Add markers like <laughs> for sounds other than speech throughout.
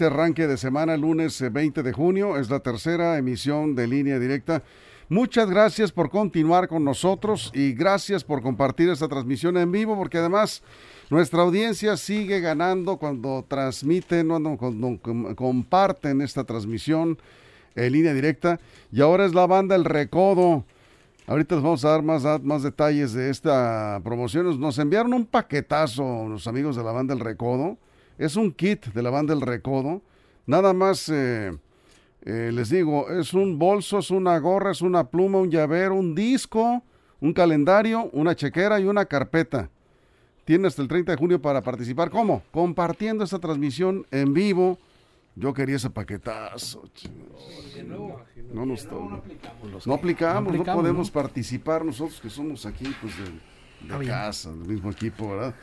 Este arranque de semana, lunes 20 eh, de junio, es la tercera emisión de línea directa. Muchas gracias por continuar con nosotros y gracias por compartir esta transmisión en vivo, porque además nuestra audiencia sigue ganando cuando transmiten, cuando, comparten esta transmisión en línea directa. Y ahora es la banda El Recodo. Ahorita les vamos a dar más detalles de esta promoción. Nos enviaron un paquetazo los amigos de la banda El Recodo es un kit de la banda El Recodo. Nada más eh, eh, les digo, es un bolso, es una gorra, es una pluma, un llavero, un disco, un calendario, una chequera y una carpeta. Tiene hasta el 30 de junio para participar. ¿Cómo? Compartiendo esta transmisión en vivo. Yo quería ese paquetazo. No, nos, no, aplicamos, no, podemos participar nosotros que somos aquí pues de, de casa, del mismo equipo, ¿verdad?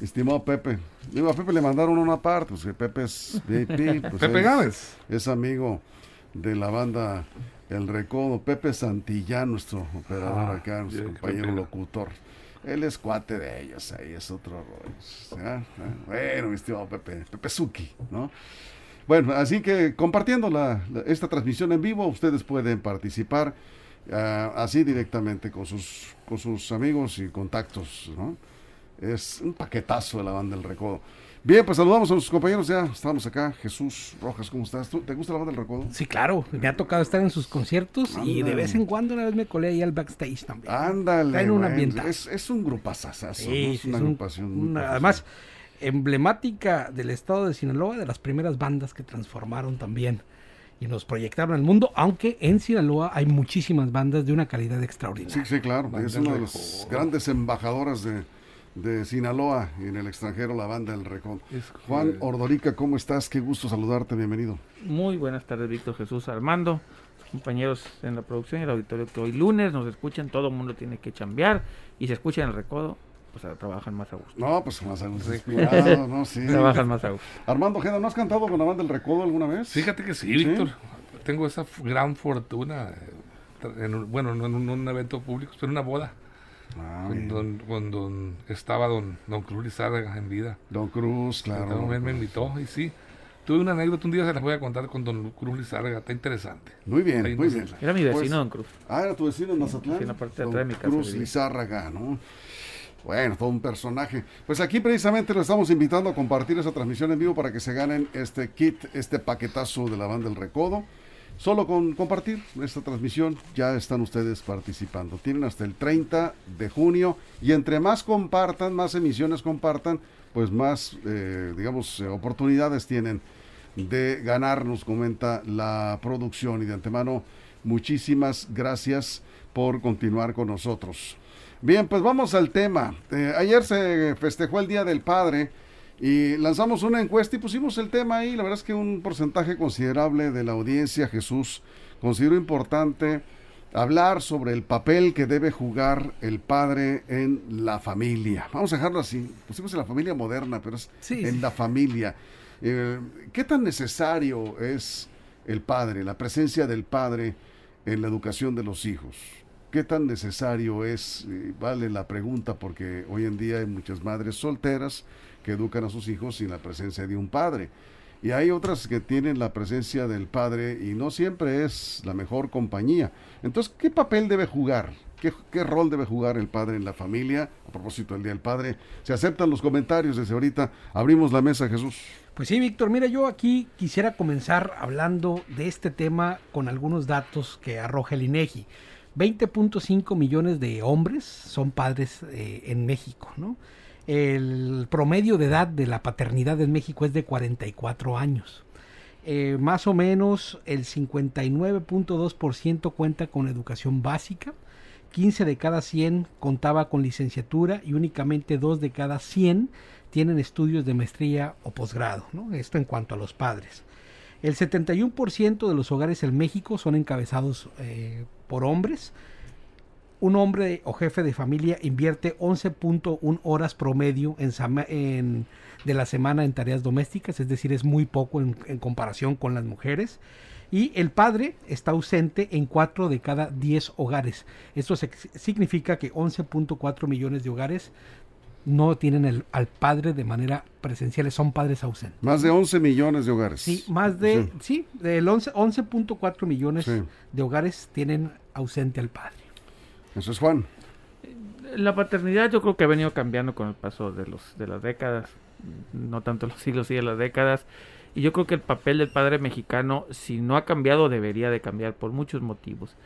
Estimado Pepe, digo, a Pepe le mandaron una parte, pues que Pepe es VIP. <laughs> Pues Pepe Gámez. Es amigo de la banda El Recodo. Pepe Santillán, nuestro operador ah, acá, nuestro compañero locutor. Él es cuate de ellos, ahí es otro rollo. Ah, bueno, mi estimado Pepe, Pepe Suki, ¿no? Bueno, así que compartiendo la, esta transmisión en vivo, ustedes pueden participar ah, así directamente con sus, con sus amigos y contactos, ¿no? Es un paquetazo de la banda del Recodo. Bien, pues saludamos a nuestros compañeros ya. Estamos acá. Jesús Rojas, ¿cómo estás? ¿Te gusta la banda del Recodo? Sí, claro. Me ha tocado estar en sus conciertos y de vez en cuando una vez me colé ahí al backstage también. Ándale. en un ambiente. Es, es, un grupazazazo. Sí, es una agrupación. además, emblemática del estado de Sinaloa, de las primeras bandas que transformaron también y nos proyectaron al mundo, aunque en Sinaloa hay muchísimas bandas de una calidad extraordinaria. Sí, sí, claro. es una de las grandes embajadoras de de Sinaloa y en el extranjero la banda del Recon. Juan Ordorica, ¿cómo estás? Qué gusto saludarte, bienvenido. Muy buenas tardes, Víctor Jesús Armando, compañeros en la producción y el auditorio que hoy lunes nos escuchan, todo el mundo tiene que chambear y se escucha en el recodo, pues trabajan más a gusto. No, pues más a gusto. no, sí. <laughs> Trabajan más a gusto. Armando Gena, ¿no has cantado con la banda del Recodo alguna vez? Fíjate que sí, Víctor. Tengo esa gran fortuna, en, bueno, no en un evento público, pero en una boda. Ah, cuando, estaba don, don Cruz Lizárraga en vida. Don Cruz, claro. Él me invitó y sí. Tuve una anécdota, un día se las voy a contar con don Cruz Lizárraga, está interesante. Muy bien, muy bien. Era mi vecino, pues, don Cruz. Ah, era tu vecino en Mazatlán. Sí, en la parte de atrás de mi casa. Cruz Lizárraga, ¿no? Bueno, todo un personaje. Pues aquí precisamente lo estamos invitando a compartir esa transmisión en vivo para que se ganen este kit, este paquetazo de la banda del Recodo. Solo con compartir esta transmisión ya están ustedes participando. Tienen hasta el 30 de junio y entre más compartan, más emisiones compartan, pues más, eh, digamos, eh, oportunidades tienen de ganar, nos comenta la producción. Y de antemano, muchísimas gracias por continuar con nosotros. Bien, pues vamos al tema. Eh, ayer se festejó el Día del Padre. Y lanzamos una encuesta y pusimos el tema ahí. La verdad es que un porcentaje considerable de la audiencia, Jesús, consideró importante hablar sobre el papel que debe jugar el padre en la familia. Vamos a dejarlo así. Pusimos en la familia moderna, pero es en la familia. Eh, ¿Qué tan necesario es el padre, la presencia del padre en la educación de los hijos? ¿Qué tan necesario es? vale la pregunta porque hoy en día hay muchas madres solteras que educan a sus hijos sin la presencia de un padre. Y hay otras que tienen la presencia del padre y no siempre es la mejor compañía. Entonces, ¿qué papel debe jugar? ¿Qué, ¿Qué, rol debe jugar el padre en la familia? A propósito del Día del Padre, se aceptan los comentarios desde ahorita. Abrimos la mesa, Jesús. Pues sí, Víctor, mira, yo aquí quisiera comenzar hablando de este tema con algunos datos que arroja el INEGI. 20.5 millones de hombres son padres eh, en México, ¿no? El promedio de edad de la paternidad en México es de 44 años. Eh, más o menos el 59.2% cuenta con educación básica, 15 de cada 100 contaba con licenciatura y únicamente 2 de cada 100 tienen estudios de maestría o posgrado. Esto en cuanto a los padres. El 71% de los hogares en México son encabezados eh, por hombres, un hombre o jefe de familia invierte 11.1 horas promedio en, de la semana en tareas domésticas, es decir, es muy poco en, comparación con las mujeres. Y el padre está ausente en 4 de cada 10 hogares. Esto significa que 11.4 millones de hogares no tienen el, al padre de manera presencial, son padres ausentes. Más de 11 millones de hogares. Sí, más de, sí, del 11.4 millones de hogares tienen ausente al padre. Eso es Juan. La paternidad yo creo que ha venido cambiando con el paso de, los, de las décadas, no tanto los siglos, sino las décadas. Y yo creo que el papel del padre mexicano, si no ha cambiado, debería de cambiar por muchos motivos.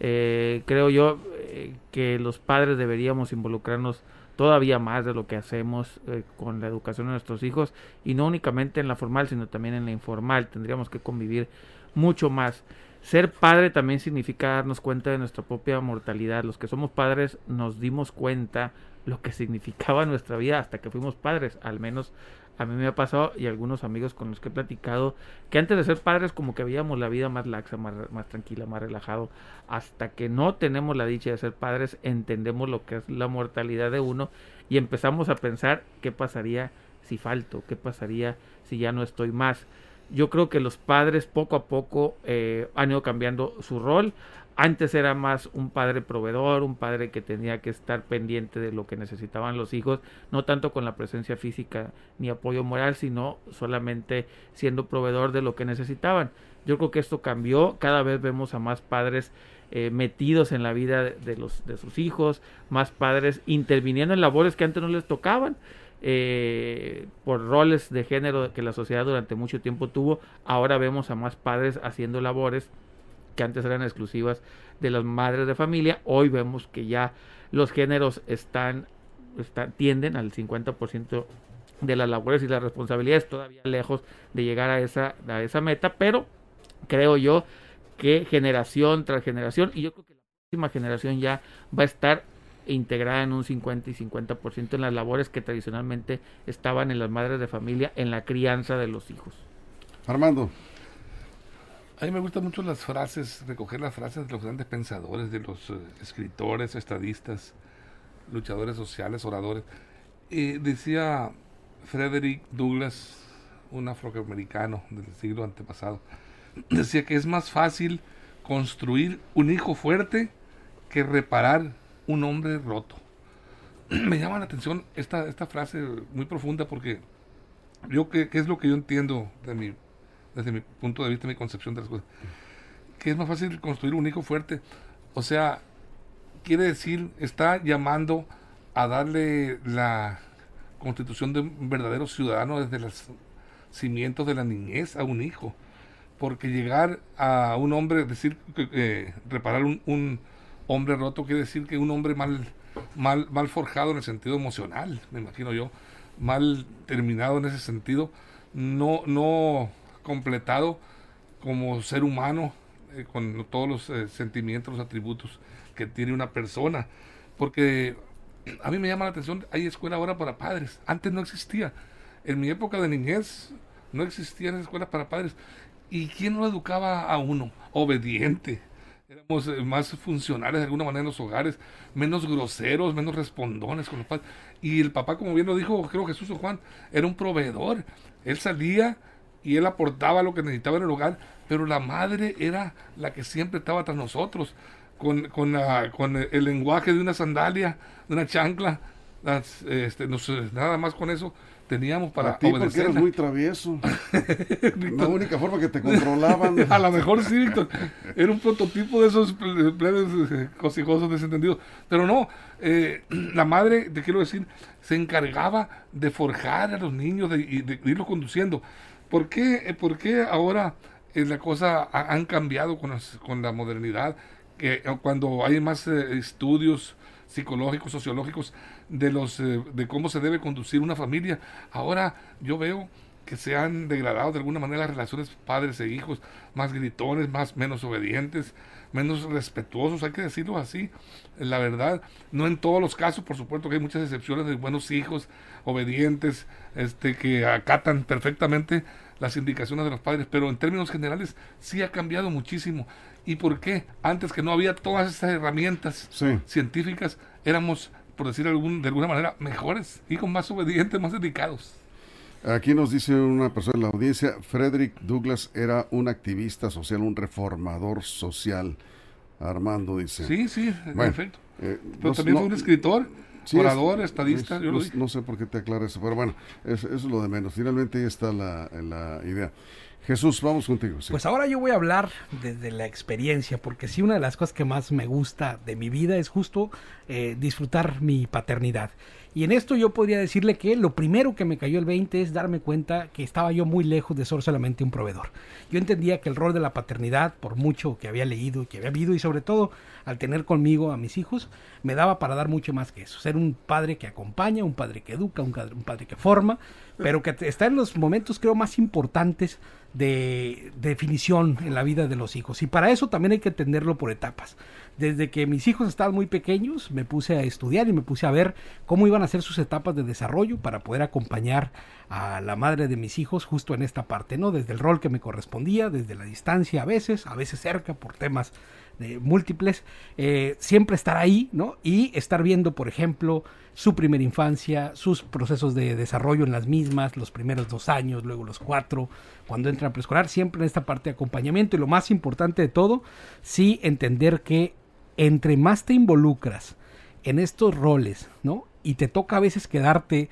Eh, creo yo eh, que los padres deberíamos involucrarnos todavía más de lo que hacemos eh, con la educación de nuestros hijos y no únicamente en la formal sino también en la informal tendríamos que convivir mucho más ser padre también significa darnos cuenta de nuestra propia mortalidad los que somos padres nos dimos cuenta lo que <laughs> significaba nuestra vida hasta que fuimos padres al menos a mí me ha pasado y algunos amigos con los que he platicado que antes de ser padres como que veíamos la vida más laxa, más, más, tranquila, más relajado. Hasta que no tenemos la dicha de ser padres, entendemos lo que es la mortalidad de uno y empezamos a pensar qué pasaría si falto, qué pasaría si ya no estoy más. Yo creo que los padres poco a poco eh, han ido cambiando su rol. Antes era más un padre proveedor, un padre que tenía que estar pendiente de lo que necesitaban los hijos, no tanto con la presencia física ni apoyo moral, sino solamente siendo proveedor de lo que necesitaban. Yo creo que esto cambió, cada vez vemos a más padres eh, metidos en la vida de, los, de sus hijos, más padres interviniendo en labores que antes no les tocaban. Eh, por roles de género que la sociedad durante mucho tiempo tuvo, ahora vemos a más padres haciendo labores que antes eran exclusivas de las madres de familia, hoy vemos que ya los géneros están, están tienden al 50% de las labores y las responsabilidades, todavía lejos de llegar a esa, a esa meta, pero creo yo que generación tras generación, y yo creo que la próxima generación ya va a estar integrada en un 50 y 50% en las labores que tradicionalmente estaban en las madres de familia en la crianza de los hijos. Armando. A mí me gustan mucho las frases, recoger las frases de los grandes pensadores, de los eh, escritores, estadistas, luchadores sociales, oradores. y decía Frederick Douglass, un afroamericano del siglo antepasado, decía que es más fácil construir un hijo fuerte que reparar un hombre roto. <clears throat> me llama la atención esta, esta frase muy profunda porque yo que, es lo que yo entiendo de mi desde mi punto de vista, mi concepción de las cosas, que es más fácil construir un hijo fuerte. O sea, quiere decir, está llamando a darle la constitución de un verdadero ciudadano desde los cimientos de la niñez a un hijo. Porque llegar a un hombre, decir, que reparar un, hombre roto quiere decir que un hombre mal, mal, mal forjado en el sentido emocional, me imagino yo, mal terminado en ese sentido, no, no completado como ser humano, eh, con todos los eh, sentimientos, los atributos que tiene una persona. Porque a mí me llama la atención, hay escuela ahora para padres. Antes no existía. En mi época de niñez no existían escuelas para padres. ¿Y quién no educaba a uno? Obediente. Éramos eh, más funcionales de alguna manera en los hogares, menos groseros, menos respondones con los padres. Y el papá, como bien lo dijo, creo Jesús o Juan, era un proveedor. Él salía y él aportaba lo que necesitaba en el hogar, pero la madre era la que siempre estaba tras nosotros, con, con, con el lenguaje de una sandalia, de una chancla, este, nada más con eso teníamos para a ti porque eras muy travieso. <laughs> la única forma que te controlaban. <laughs> a lo mejor sí, Víctor. Era un prototipo de esos plebes eh, cosijosos desentendidos. Pero no, eh, <clears throat> la madre, te quiero decir, se encargaba de forjar a los niños y de irlos conduciendo. ¿Por qué, eh, por qué ahora eh, la cosa han cambiado con, con la modernidad? Eh, cuando hay más estudios psicológicos, sociológicos de los de cómo se debe conducir una familia, ahora yo veo que se han degradado de alguna manera las relaciones padres e hijos, más gritones, más menos obedientes, menos respetuosos, hay que decirlo así, la verdad, no en todos los casos, por supuesto que hay muchas excepciones de buenos hijos, obedientes, este que acatan perfectamente las indicaciones de los padres, pero en términos generales sí ha cambiado muchísimo. ¿Y por qué? Antes que no había todas estas herramientas científicas, éramos, por decir algún, de alguna manera, mejores, con más obedientes, más dedicados. Aquí nos dice una persona en la audiencia, Frederick Douglass era un activista social, un reformador social. Armando dice. Sí, sí, perfecto. Eh, pero también fue un escritor orador, estadista, yo no, lo no sé por qué te aclara eso, pero bueno, eso, eso es lo de menos. Finalmente ahí está la, la idea. Jesús, vamos contigo. Pues ahora yo voy a hablar desde la experiencia, porque sí, una de las cosas que más me gusta de mi vida es justo eh, disfrutar mi paternidad. Y en esto yo podría decirle que lo primero que me cayó el 20 es darme cuenta que estaba yo muy lejos de ser solamente un proveedor. Yo entendía que el rol de la paternidad, por mucho que había leído, que había vivido y sobre todo al tener conmigo a mis hijos, me daba para dar mucho más que eso. Ser un padre que acompaña, un padre que educa, un padre que forma, pero que está en los momentos creo más importantes de definición en la vida de los hijos. Y para eso también hay que entenderlo por etapas. Desde que mis hijos estaban muy pequeños, me puse a estudiar y me puse a ver cómo iban a ser sus etapas de desarrollo para poder acompañar a la madre de mis hijos justo en esta parte, ¿no? Desde el rol que me correspondía, desde la distancia a veces, a veces cerca por temas de múltiples, eh, siempre estar ahí, ¿no? Y estar viendo, por ejemplo, su primera infancia, sus procesos de desarrollo en las mismas, los primeros dos años, luego los cuatro, cuando entran a preescolar, siempre en esta parte de acompañamiento. Y lo más importante de todo, sí entender que entre más te involucras en estos roles, ¿no? Y te toca a veces quedarte,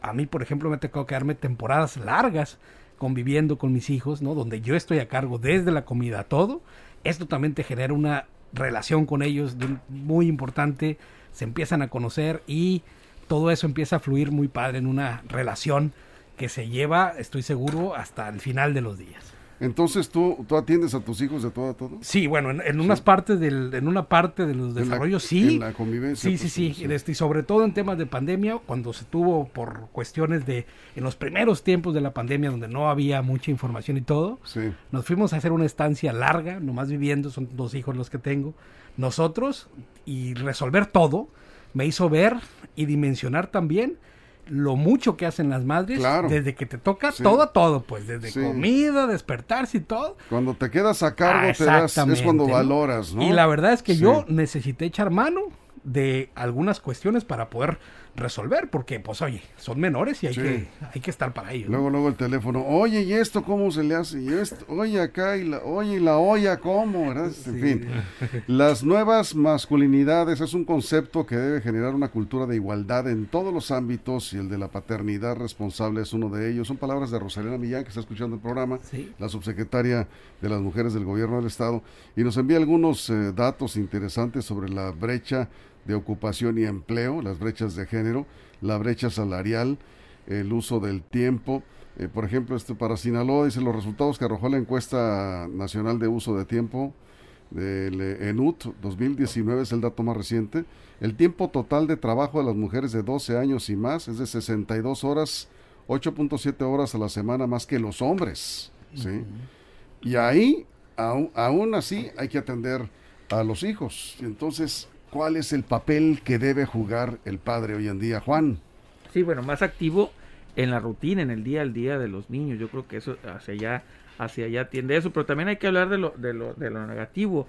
a mí, por ejemplo, me ha tocado quedarme temporadas largas conviviendo con mis hijos, ¿no? Donde yo estoy a cargo desde la comida a todo. Esto también te genera una relación con ellos muy importante. Se empiezan a conocer y todo eso empieza a fluir muy padre en una relación que se lleva, estoy seguro, hasta el final de los días. Entonces, ¿tú, ¿tú atiendes a tus hijos de todo a todo? Sí, bueno, en, en unas partes del, en una parte de los En la- desarrollos sí. En la convivencia. Sí, sí, pues, sí, este, y sobre todo en temas de pandemia, cuando se tuvo por cuestiones de, en los primeros tiempos de la pandemia, donde no había mucha información y todo, Sí. nos fuimos a hacer una estancia larga, nomás viviendo, son dos hijos los que tengo, nosotros, y resolver todo, me hizo ver y dimensionar también lo mucho que hacen las madres, Claro. desde que te toca Sí. todo a todo, pues, desde Sí. comida, despertarse y todo, Cuando te quedas a cargo, Ah, te das, es cuando valoras, ¿no? Y la verdad es que Sí. yo necesité echar mano de algunas cuestiones para poder resolver, porque pues oye, son menores y hay, Sí. que, hay que estar para ellos. ¿no? Luego, luego el teléfono, oye, ¿y esto cómo se le hace? Y esto, oye, acá, y la, oye, ¿y la olla cómo? ¿verdad? En fin, las nuevas masculinidades es un concepto que debe generar una cultura de igualdad en todos los ámbitos y el de la paternidad responsable es uno de ellos. Son palabras de Rosalena Millán, que está escuchando el programa, Sí. la subsecretaria de las Mujeres del Gobierno del Estado, y nos envía algunos eh, datos interesantes sobre la brecha de ocupación y empleo, las brechas de género, la brecha salarial, el uso del tiempo. Eh, por ejemplo, este para Sinaloa dice los resultados que arrojó la encuesta nacional de uso de tiempo del eh, ENUT 2019 es el dato más reciente. El tiempo total de trabajo de las mujeres de 12 años y más es de 62 horas, 8.7 horas a la semana más que los hombres. ¿sí? Y ahí, aún, aún así, hay que atender a los hijos. Entonces, ¿cuál es el papel que debe jugar el padre hoy en día, Juan? Sí, bueno, más activo en la rutina, en el día al día de los niños. Yo creo que eso hacia allá, hacia allá tiende eso. Pero también hay que hablar de lo, de lo, de lo negativo.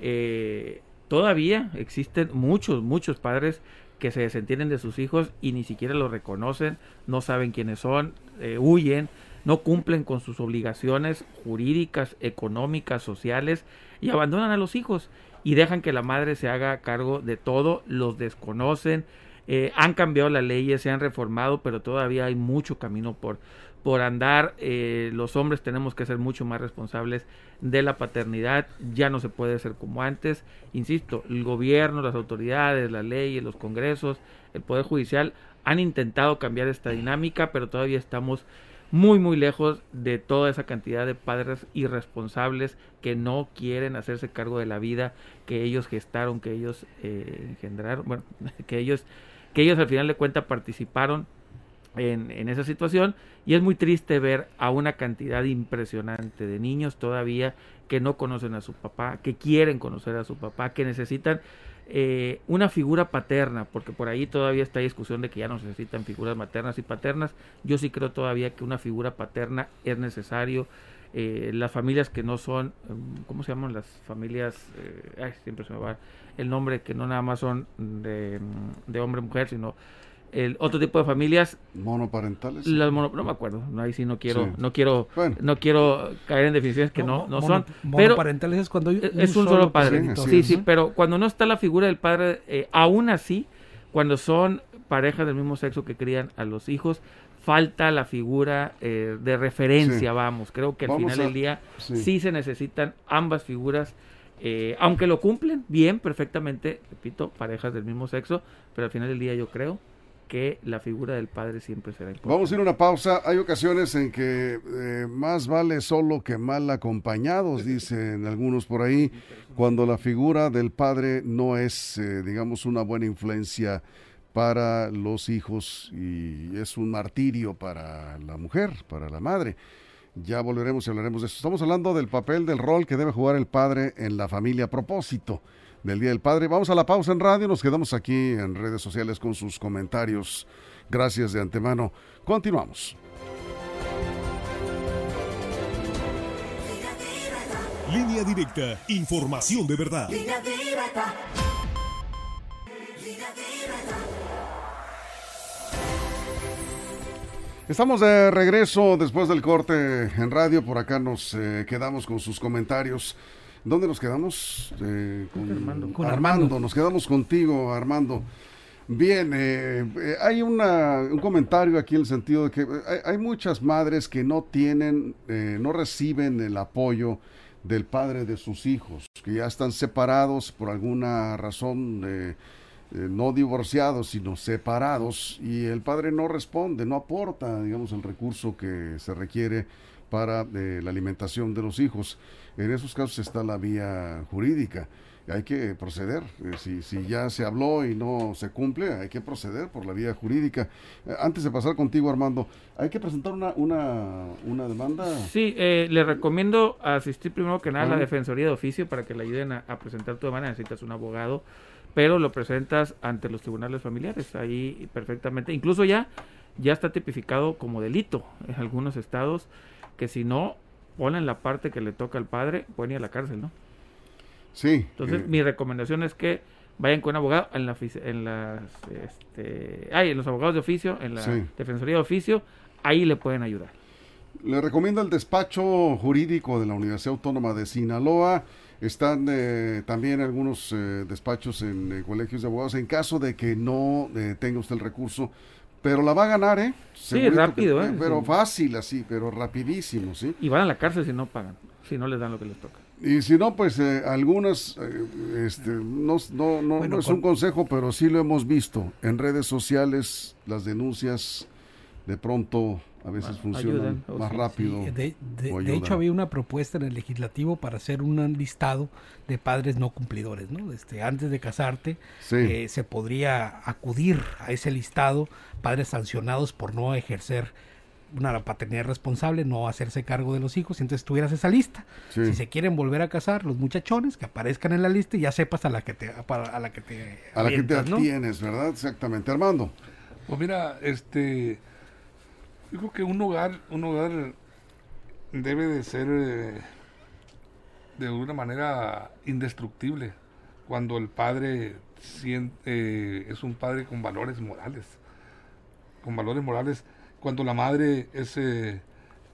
Eh, todavía existen muchos, muchos padres que se desentienden de sus hijos y ni siquiera los reconocen, no saben quiénes son, eh, huyen, no cumplen con sus obligaciones jurídicas, económicas, sociales y abandonan a los hijos y dejan que la madre se haga cargo de todo, los desconocen, eh, han cambiado las leyes, se han reformado, pero todavía hay mucho camino por, por andar. Eh, los hombres tenemos que ser mucho más responsables de la paternidad. Ya no se puede ser como antes. Insisto, el gobierno, las autoridades, las leyes, los congresos, el Poder Judicial han intentado cambiar esta dinámica, pero todavía estamos muy muy lejos de toda esa cantidad de padres irresponsables que no quieren hacerse cargo de la vida que ellos gestaron, que ellos eh, engendraron, bueno, <laughs> que ellos que ellos al final de cuentas participaron en, en, esa situación. Y es muy triste ver a una cantidad impresionante de niños todavía que no conocen a su papá, que quieren conocer a su papá, que necesitan eh, una figura paterna, porque por ahí todavía está discusión de que ya no se necesitan figuras maternas y paternas. Yo sí creo todavía que una figura paterna es necesario. Eh, las familias que no son, ¿cómo se llaman las familias? Eh, ay, siempre se me va el nombre, que no nada más son de, de hombre-mujer, sino el otro tipo de familias monoparentales las mono, no me acuerdo ahí sí no quiero sí. no quiero bueno. no quiero caer en definiciones que no no, no mono, son monoparentales es cuando hay es un solo, padre sí, sí, sí, pero cuando no está la figura del padre eh, aún así cuando son parejas del mismo sexo que crían a los hijos, falta la figura eh, de referencia, vamos. Creo que al final del día sí. se necesitan ambas figuras, eh, aunque lo cumplen bien, perfectamente, repito, parejas del mismo sexo, pero al final del día yo creo que la figura del padre siempre será importante. Vamos a ir a una pausa. Hay ocasiones en que eh, más vale solo que mal acompañados, <laughs> dicen algunos por ahí, cuando la figura del padre no es, eh, digamos, una buena influencia para los hijos y es un martirio para la mujer, para la madre. Ya volveremos y hablaremos de eso. Estamos hablando del papel, del rol que debe jugar el padre en la familia a propósito del Día del Padre. Vamos a la pausa en radio, nos quedamos aquí en redes sociales con sus comentarios. Gracias de antemano. Continuamos. Línea directa, información de verdad. Estamos de regreso después del corte en radio. Por acá nos eh, quedamos con sus comentarios. ¿Dónde nos quedamos? Eh, con, Armando. Nos quedamos contigo, Armando. Bien, eh, eh, hay un comentario aquí en el sentido de que hay, muchas madres que no tienen, no reciben el apoyo del padre de sus hijos, que ya están separados por alguna razón, no divorciados, sino separados, y el padre no responde, no aporta, digamos, el recurso que se requiere para la alimentación de los hijos. En esos casos está la vía jurídica. Hay que proceder. Eh, si, si ya se habló y no se cumple, hay que proceder por la vía jurídica. Eh, antes de pasar contigo, Armando, ¿hay que presentar una, una, una demanda? Sí, eh, le recomiendo asistir primero que nada a la Defensoría de Oficio para que le ayuden a, presentar tu demanda. Necesitas un abogado, pero lo presentas ante los tribunales familiares. Ahí perfectamente. Incluso ya, ya está tipificado como delito en algunos estados que si no ponen la parte que le toca al padre, pueden ir a la cárcel, ¿no? Sí. Entonces, eh. mi recomendación es que vayan con un abogado en, la, en las, este, ay, en los abogados de oficio, en la defensoría de oficio, ahí le pueden ayudar. Le recomiendo el despacho jurídico de la Universidad Autónoma de Sinaloa. Están eh, también algunos eh, despachos en colegios de abogados. En caso de que no tenga usted el recurso, pero la va a ganar, ¿eh? sí, rápido, ¿eh? Pero fácil así, pero rapidísimo, ¿sí? Y van a la cárcel si no pagan, si no les dan lo que les toca. Y si no, pues eh, algunas, eh, este, no, no, no, no es un consejo, pero sí lo hemos visto en redes sociales, las denuncias de pronto a veces funcionan más rápido. De, hecho, había una propuesta en el legislativo para hacer un listado de padres no cumplidores. ¿no? Este, antes de casarte, eh, se podría acudir a ese listado, padres sancionados por no ejercer una paternidad responsable, no hacerse cargo de los hijos, y entonces tuvieras esa lista. Si se quieren volver a casar, los muchachones que aparezcan en la lista y ya sepas a la que te a la que te a la que te atienes, ¿verdad? Exactamente, Armando. Pues mira, este yo creo que un hogar, un hogar debe de ser eh, de una manera indestructible cuando el padre eh, es un padre con valores morales, con valores morales, cuando la madre es eh,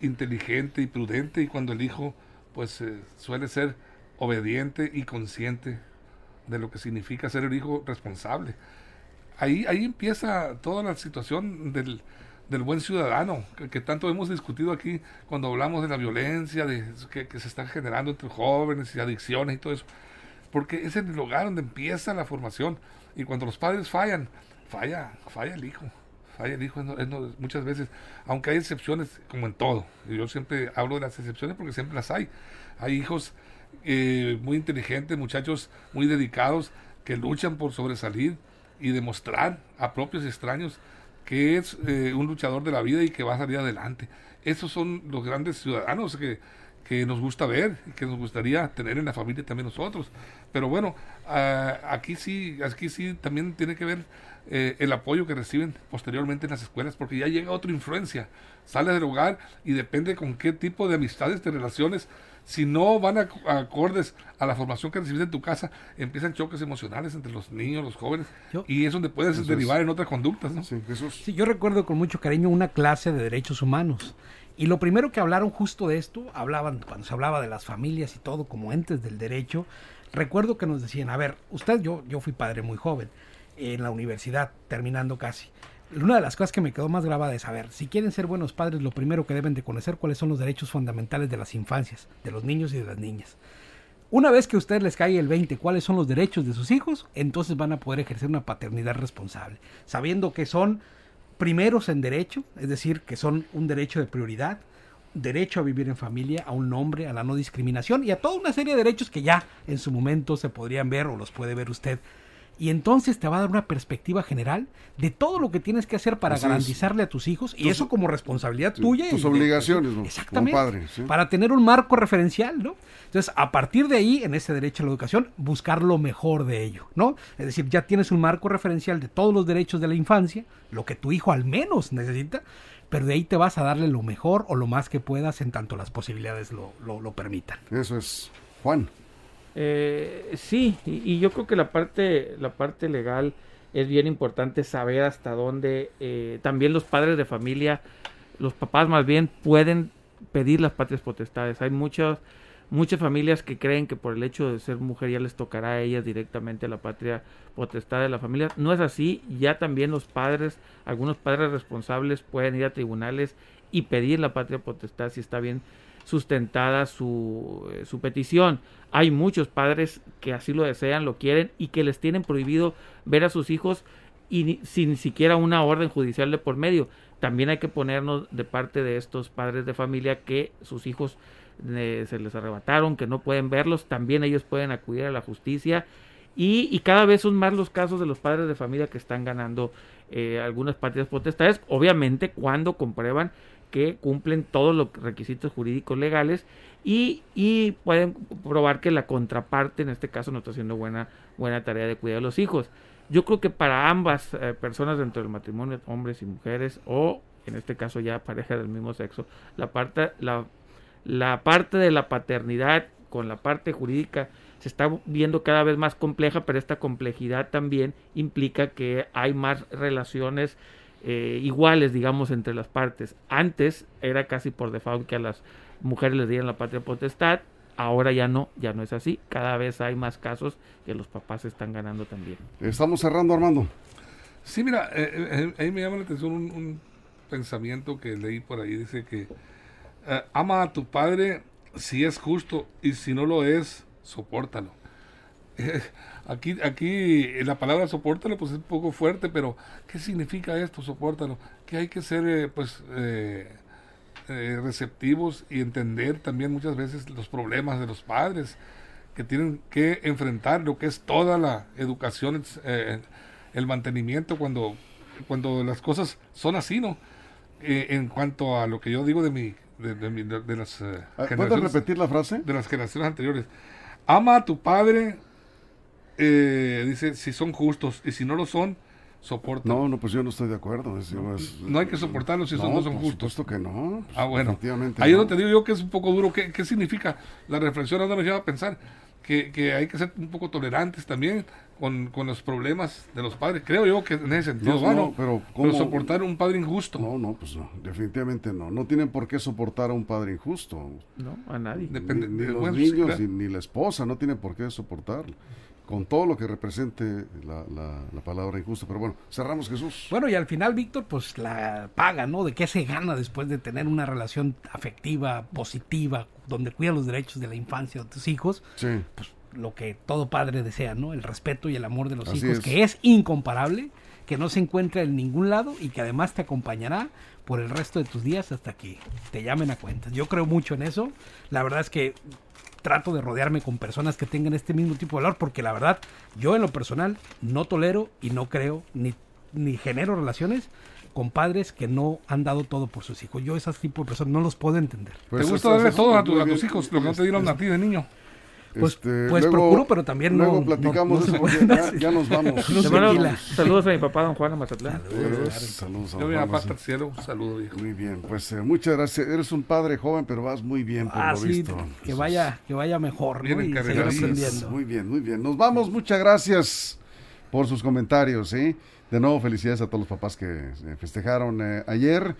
inteligente y prudente y cuando el hijo pues suele ser obediente y consciente de lo que significa ser el hijo responsable. Ahí, ahí empieza toda la situación del, del buen ciudadano, que, tanto hemos discutido aquí cuando hablamos de la violencia de, que, se está generando entre jóvenes y adicciones y todo eso. Porque es el hogar donde empieza la formación. Y cuando los padres fallan, falla, falla el hijo. Falla el hijo muchas veces, aunque hay excepciones como en todo. Y yo siempre hablo de las excepciones porque siempre las hay. Hay hijos eh, muy inteligentes, muchachos muy dedicados, que luchan por sobresalir y demostrar a propios extraños que es eh, un luchador de la vida y que va a salir adelante. Esos son los grandes ciudadanos que, que nos gusta ver y que nos gustaría tener en la familia también nosotros. Pero bueno, aquí sí, aquí sí también tiene que ver eh, el apoyo que reciben posteriormente en las escuelas, porque ya llega otra influencia. Sales del hogar y depende con qué tipo de amistades te relaciones si no van a, acordes a la formación que recibiste en tu casa, empiezan choques emocionales entre los niños, los jóvenes, y es donde puedes derivar en otras conductas. ¿no? Sí, sí, yo recuerdo con mucho cariño una clase de derechos humanos. Y lo primero que hablaron justo de esto, hablaban cuando se hablaba de las familias y todo como entes del derecho, recuerdo que nos decían, a ver, usted, yo, yo fui padre muy joven, en la universidad, terminando casi. Una de las cosas que me quedó más grabada es saber, si quieren ser buenos padres, lo primero que deben de conocer cuáles son los derechos fundamentales de las infancias, de los niños y de las niñas. Una vez que a ustedes les caiga el 20 cuáles son los derechos de sus hijos, entonces van a poder ejercer una paternidad responsable, sabiendo que son primeros en derecho, es decir, que son un derecho de prioridad, derecho a vivir en familia, a un nombre, a la no discriminación y a toda una serie de derechos que ya en su momento se podrían ver o los puede ver usted y entonces te va a dar una perspectiva general de todo lo que tienes que hacer para garantizarle a tus hijos y eso como responsabilidad tuya. Tus y obligaciones, ¿no? Exactamente. padre, Para tener un marco referencial, ¿no? Entonces, a partir de ahí, en ese derecho a la educación, buscar lo mejor de ello, ¿no? Es decir, ya tienes un marco referencial de todos los derechos de la infancia, lo que tu hijo al menos necesita, pero de ahí te vas a darle lo mejor o lo más que puedas en tanto las posibilidades lo, lo permitan. Eso es. Juan. Eh, sí, y, yo creo que la parte, la parte legal es bien importante saber hasta dónde eh, también los padres de familia, los papás más bien, pueden pedir las patrias potestades. Hay muchas, muchas familias que creen que por el hecho de ser mujer ya les tocará a ellas directamente la patria potestad de la familia. No es así, ya también los padres, algunos padres responsables pueden ir a tribunales y pedir la patria potestad si está bien sustentada su, eh, su petición. Hay muchos padres que así lo desean, lo quieren y que les tienen prohibido ver a sus hijos y sin siquiera una orden judicial de por medio. También hay que ponernos de parte de estos padres de familia que sus hijos eh, se les arrebataron, que no pueden verlos, también ellos pueden acudir a la justicia y, y, cada vez son más los casos de los padres de familia que están ganando eh, algunas patrias potestades, obviamente cuando comprueban que cumplen todos los requisitos jurídicos legales y, y, pueden probar que la contraparte en este caso no está haciendo buena, buena tarea de cuidar a los hijos. Yo creo que para ambas eh, personas dentro del matrimonio, hombres y mujeres, o en este caso ya pareja del mismo sexo, la parte, la, la parte de la paternidad con la parte jurídica se está viendo cada vez más compleja, pero esta complejidad también implica que hay más relaciones eh, iguales, digamos, entre las partes. Antes era casi por default que a las mujeres les dieran la patria potestad, ahora ya no, ya no es así. Cada vez hay más casos que los papás están ganando también. Estamos cerrando, Armando. Sí, mira, eh, eh, ahí me llama la atención un, pensamiento que leí por ahí, dice que ama a tu padre si es justo y si no lo es, sopórtalo. <laughs> Aquí, aquí la palabra soportalo pues es un poco fuerte, pero ¿qué significa esto, soportalo? Que hay que ser eh, pues eh, eh, receptivos y entender también muchas veces los problemas de los padres que tienen que enfrentar lo que es toda la educación, el mantenimiento cuando, cuando las cosas son así, ¿no? en cuanto a lo que yo digo de mi de, de, las ah, ¿Puedes repetir la frase? De las generaciones anteriores. Ama a tu padre eh, dice si son justos y si no lo son, soportan. No, no, pues yo no estoy de acuerdo. no hay que soportarlos si no, son, no son por justos. supuesto que no. ah, bueno. Ahí no. te digo yo que es un poco duro. ¿Qué, qué significa? La reflexión ahora me lleva a pensar que, que, hay que ser un poco tolerantes también con, con, los problemas de los padres. Creo yo que en ese sentido, bueno, pero, pero, soportar un padre injusto. No, no, pues no, definitivamente no. No tienen por qué soportar a un padre injusto. No, a nadie. Depende, ni, los niños, ni, ni, la esposa no tienen por qué soportarlo con todo lo que represente la, la, palabra injusto. Pero bueno, cerramos Jesús. Bueno, y al final, Víctor, pues la paga, ¿no? ¿De qué se gana después de tener una relación afectiva, positiva, donde cuida los derechos de la infancia de tus hijos? Sí. Pues lo que todo padre desea, ¿no? El respeto y el amor de los hijos, que es incomparable, que no se encuentra en ningún lado y que además te acompañará por el resto de tus días hasta que te llamen a cuentas. Yo creo mucho en eso. La verdad es que trato de rodearme con personas que tengan este mismo tipo de valor, porque la verdad, yo en lo personal no tolero y no creo ni, ni genero relaciones con padres que no han dado todo por sus hijos. Yo esos tipos de personas no los puedo entender. Pues ¿Te gusta darle todo a, tus hijos, lo que no te dieron a ti de niño? Pues, este, pues procuro, pero también luego no. platicamos <laughs> ya, nos <laughs> vamos. saludos a mi papá, don Juan Mazatlán. Saludos, saludos a Yo mi papá hasta el cielo, un saludo, hijo. Muy bien, pues eh, muchas gracias. Eres un padre joven, pero vas muy bien, por ah, lo visto. Que vaya, que vaya mejor. Bien ¿no? aprendiendo. Muy bien, muy bien. Nos vamos, muchas gracias por sus comentarios, ¿sí? De nuevo, felicidades a todos los papás que eh, festejaron eh, ayer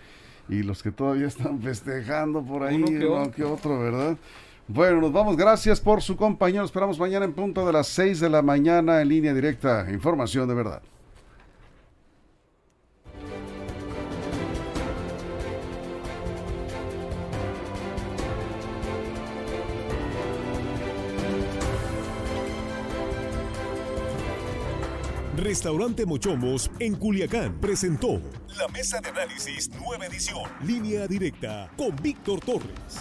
y los que todavía están <laughs> festejando por ahí, uno que otro, ¿verdad? Bueno, nos vamos. Gracias por su compañía. Nos esperamos mañana en punto de las 6 de la mañana en línea directa. Información de verdad. Restaurante Mochomos en Culiacán presentó la mesa de análisis nueva edición, línea directa con Víctor Torres.